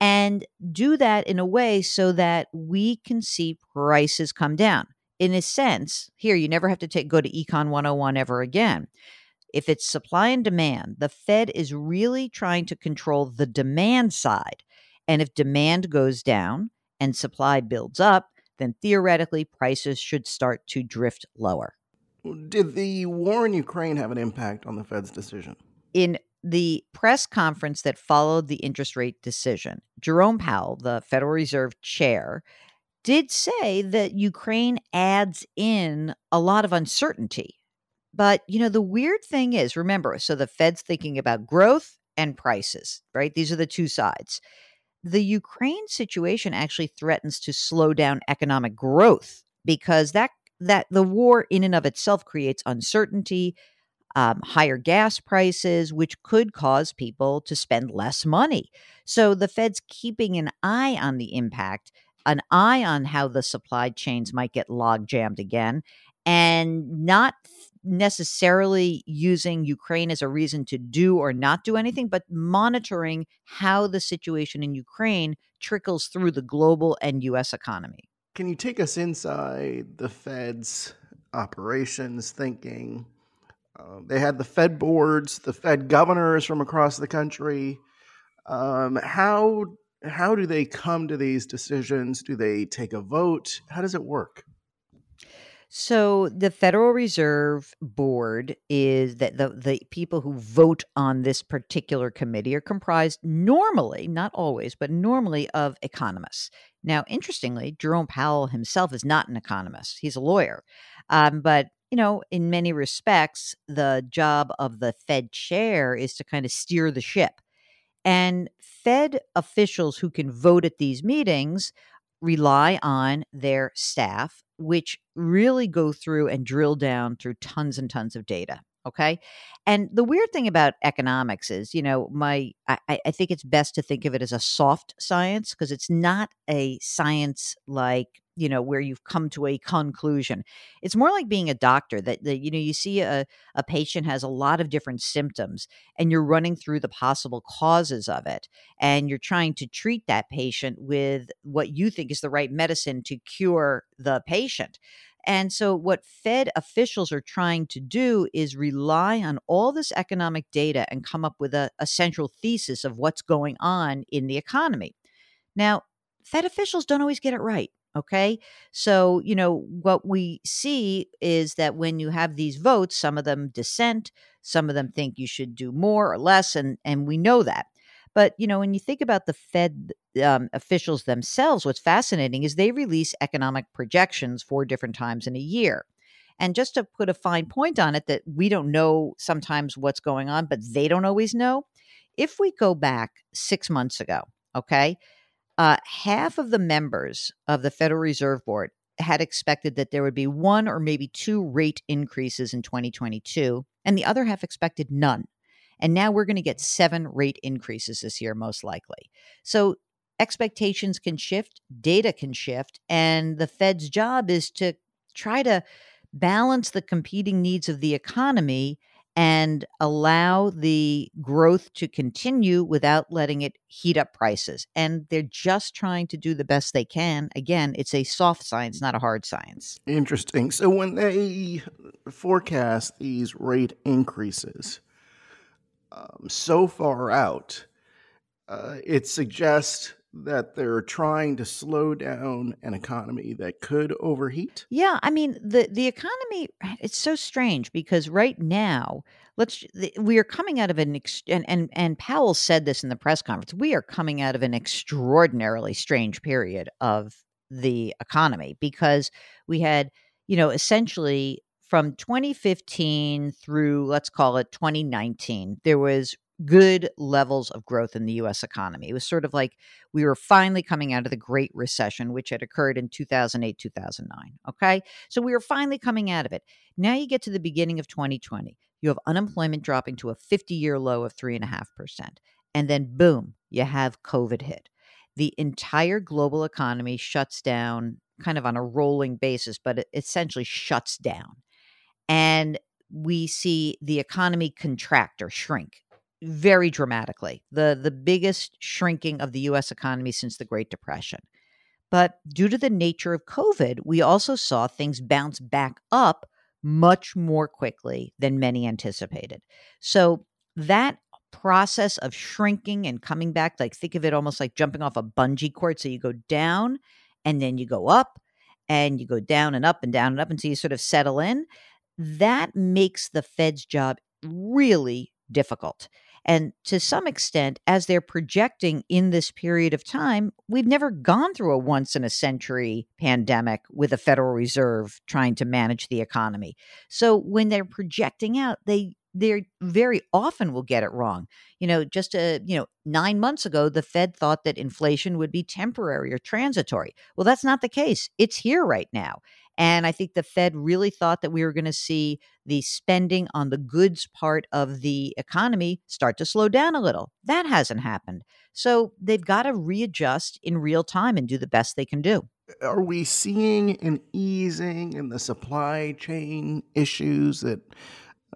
and do that in a way so that we can see prices come down in a sense, here you never have to take go to Econ 101 ever again. If it's supply and demand, the Fed is really trying to control the demand side. And if demand goes down and supply builds up, then theoretically prices should start to drift lower. Did the war in Ukraine have an impact on the Fed's decision? In the press conference that followed the interest rate decision, Jerome Powell, the Federal Reserve chair, did say that Ukraine adds in a lot of uncertainty. But, you know, the weird thing is remember, so the Fed's thinking about growth and prices, right? These are the two sides. The Ukraine situation actually threatens to slow down economic growth because that that the war in and of itself creates uncertainty, um, higher gas prices, which could cause people to spend less money. So the Fed's keeping an eye on the impact an eye on how the supply chains might get log jammed again and not necessarily using Ukraine as a reason to do or not do anything, but monitoring how the situation in Ukraine trickles through the global and U.S. economy. Can you take us inside the Fed's operations thinking? Uh, they had the Fed boards, the Fed governors from across the country. Um, how how do they come to these decisions? Do they take a vote? How does it work? So the Federal Reserve Board is that the, the people who vote on this particular committee are comprised normally, not always, but normally of economists. Now, interestingly, Jerome Powell himself is not an economist; he's a lawyer. Um, but you know, in many respects, the job of the Fed chair is to kind of steer the ship. And Fed officials who can vote at these meetings rely on their staff, which really go through and drill down through tons and tons of data. Okay. And the weird thing about economics is, you know, my I, I think it's best to think of it as a soft science because it's not a science like you know where you've come to a conclusion it's more like being a doctor that, that you know you see a, a patient has a lot of different symptoms and you're running through the possible causes of it and you're trying to treat that patient with what you think is the right medicine to cure the patient and so, what Fed officials are trying to do is rely on all this economic data and come up with a, a central thesis of what's going on in the economy. Now, Fed officials don't always get it right. Okay. So, you know, what we see is that when you have these votes, some of them dissent, some of them think you should do more or less, and, and we know that. But, you know, when you think about the Fed um, officials themselves, what's fascinating is they release economic projections four different times in a year. And just to put a fine point on it, that we don't know sometimes what's going on, but they don't always know. If we go back six months ago, okay, uh, half of the members of the Federal Reserve Board had expected that there would be one or maybe two rate increases in 2022, and the other half expected none. And now we're going to get seven rate increases this year, most likely. So expectations can shift, data can shift, and the Fed's job is to try to balance the competing needs of the economy and allow the growth to continue without letting it heat up prices. And they're just trying to do the best they can. Again, it's a soft science, not a hard science. Interesting. So when they forecast these rate increases um, so far out, uh, it suggests that they're trying to slow down an economy that could overheat? Yeah, I mean the the economy [SIGHS] it's so strange because right now let's we are coming out of an and and and Powell said this in the press conference. We are coming out of an extraordinarily strange period of the economy because we had, you know, essentially from 2015 through let's call it 2019 there was good levels of growth in the US economy. It was sort of like we were finally coming out of the Great Recession, which had occurred in 2008, 2009. Okay. So we were finally coming out of it. Now you get to the beginning of 2020, you have unemployment dropping to a 50 year low of 3.5%. And then boom, you have COVID hit. The entire global economy shuts down kind of on a rolling basis, but it essentially shuts down. And we see the economy contract or shrink very dramatically, the, the biggest shrinking of the US economy since the Great Depression. But due to the nature of COVID, we also saw things bounce back up much more quickly than many anticipated. So that process of shrinking and coming back, like think of it almost like jumping off a bungee cord. So you go down and then you go up and you go down and up and down and up until you sort of settle in. That makes the Fed's job really difficult. And to some extent, as they're projecting in this period of time, we've never gone through a once in a century pandemic with a Federal Reserve trying to manage the economy. So when they're projecting out, they they very often will get it wrong. You know, just a, you know, 9 months ago the Fed thought that inflation would be temporary or transitory. Well, that's not the case. It's here right now. And I think the Fed really thought that we were going to see the spending on the goods part of the economy start to slow down a little. That hasn't happened. So they've got to readjust in real time and do the best they can do. Are we seeing an easing in the supply chain issues that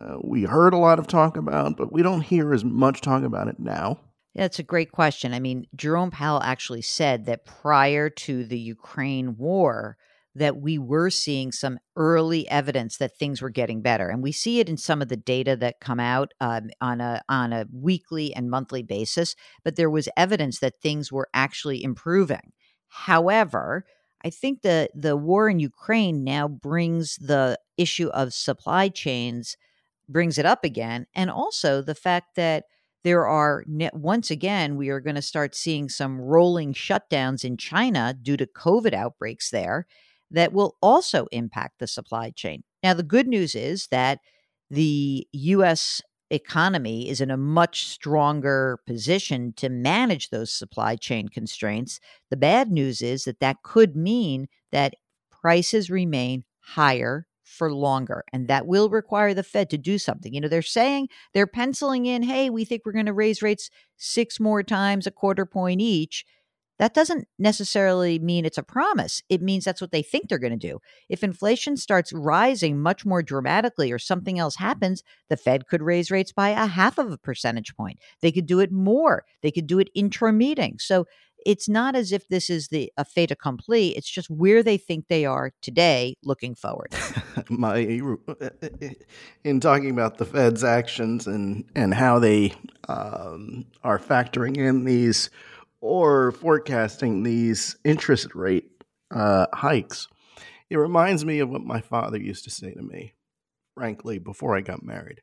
uh, we heard a lot of talk about, but we don't hear as much talk about it now? That's a great question. I mean, Jerome Powell actually said that prior to the Ukraine war, that we were seeing some early evidence that things were getting better, and we see it in some of the data that come out um, on a on a weekly and monthly basis. But there was evidence that things were actually improving. However, I think the the war in Ukraine now brings the issue of supply chains brings it up again, and also the fact that there are once again we are going to start seeing some rolling shutdowns in China due to COVID outbreaks there that will also impact the supply chain. Now, the good news is that the U.S. economy is in a much stronger position to manage those supply chain constraints. The bad news is that that could mean that prices remain higher for longer. And that will require the Fed to do something. You know, they're saying they're penciling in, hey, we think we're going to raise rates six more times, a quarter point each that doesn't necessarily mean it's a promise. It means that's what they think they're going to do. If inflation starts rising much more dramatically or something else happens, the Fed could raise rates by a half of a percentage point. They could do it more. They could do it intra meeting. So it's not as if this is the a fait accompli. It's just where they think they are today, looking forward. [LAUGHS] My, uh, uh, uh, in talking about the Fed's actions and and how they um, are factoring in these or forecasting these interest rate uh, hikes, it reminds me of what my father used to say to me, frankly, before I got married.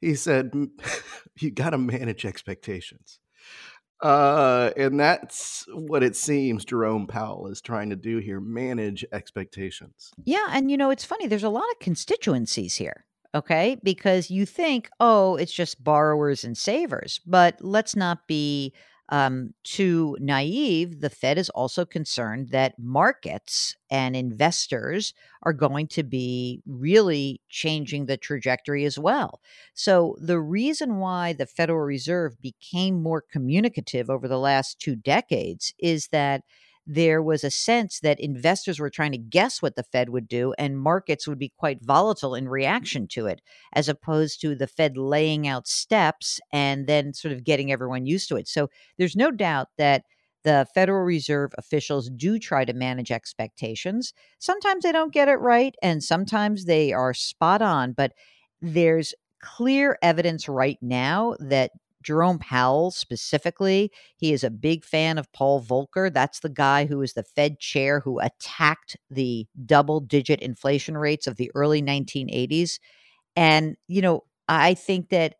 He said, [LAUGHS] You got to manage expectations. Uh, and that's what it seems Jerome Powell is trying to do here manage expectations. Yeah. And, you know, it's funny, there's a lot of constituencies here. Okay. Because you think, oh, it's just borrowers and savers. But let's not be um, too naive, the Fed is also concerned that markets and investors are going to be really changing the trajectory as well. So, the reason why the Federal Reserve became more communicative over the last two decades is that there was a sense that investors were trying to guess what the Fed would do and markets would be quite volatile in mm-hmm. reaction to it, as opposed to the Fed laying out steps and then sort of getting everyone used to it. So there's no doubt that the Federal Reserve officials do try to manage expectations. Sometimes they don't get it right, and sometimes they are spot on, but there's clear evidence right now that Jerome Powell specifically, he is a big fan of Paul Volcker. That's the guy who was the Fed chair who attacked the double digit inflation rates of the early 1980s. And, you know, I think that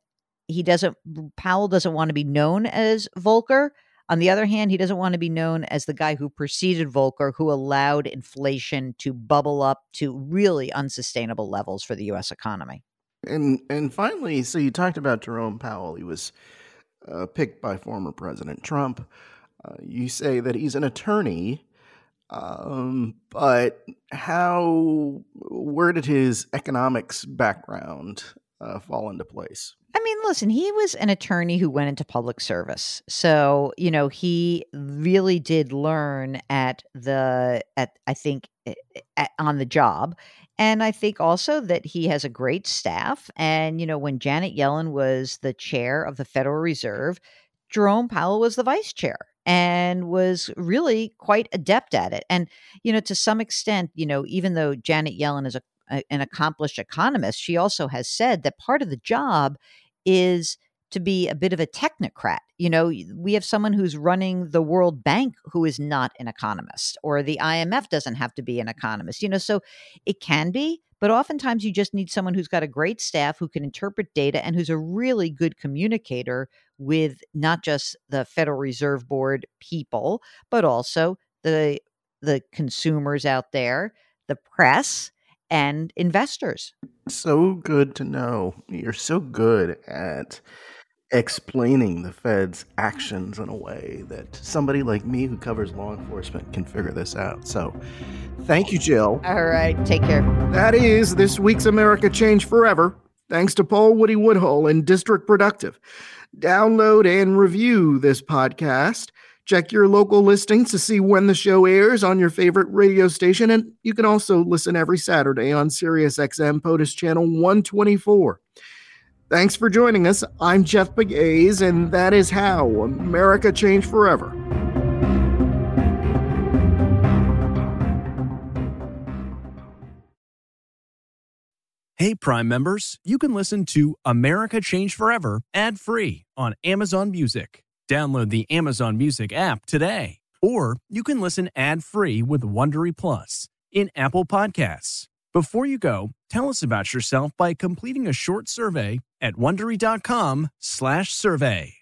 he doesn't, Powell doesn't want to be known as Volcker. On the other hand, he doesn't want to be known as the guy who preceded Volcker, who allowed inflation to bubble up to really unsustainable levels for the U.S. economy. And and finally, so you talked about Jerome Powell. He was uh, picked by former President Trump. Uh, you say that he's an attorney, um, but how? Where did his economics background uh, fall into place? I mean, listen, he was an attorney who went into public service. So, you know, he really did learn at the at I think at, on the job and I think also that he has a great staff. And, you know, when Janet Yellen was the chair of the Federal Reserve, Jerome Powell was the vice chair and was really quite adept at it. And, you know, to some extent, you know, even though Janet Yellen is a, a, an accomplished economist, she also has said that part of the job is to be a bit of a technocrat. You know, we have someone who's running the World Bank who is not an economist, or the IMF doesn't have to be an economist. You know, so it can be, but oftentimes you just need someone who's got a great staff who can interpret data and who's a really good communicator with not just the Federal Reserve Board people, but also the the consumers out there, the press, and investors. So good to know. You're so good at explaining the Fed's actions in a way that somebody like me who covers law enforcement can figure this out. So, thank you, Jill. All right, take care. That is this week's America Change Forever. Thanks to Paul Woody Woodhull and District Productive. Download and review this podcast. Check your local listings to see when the show airs on your favorite radio station, and you can also listen every Saturday on SiriusXM POTUS Channel 124. Thanks for joining us. I'm Jeff Pegues, and that is how America changed forever. Hey, Prime members, you can listen to America Changed Forever ad free on Amazon Music. Download the Amazon Music app today, or you can listen ad free with Wondery Plus in Apple Podcasts. Before you go, tell us about yourself by completing a short survey at wondery.com/survey.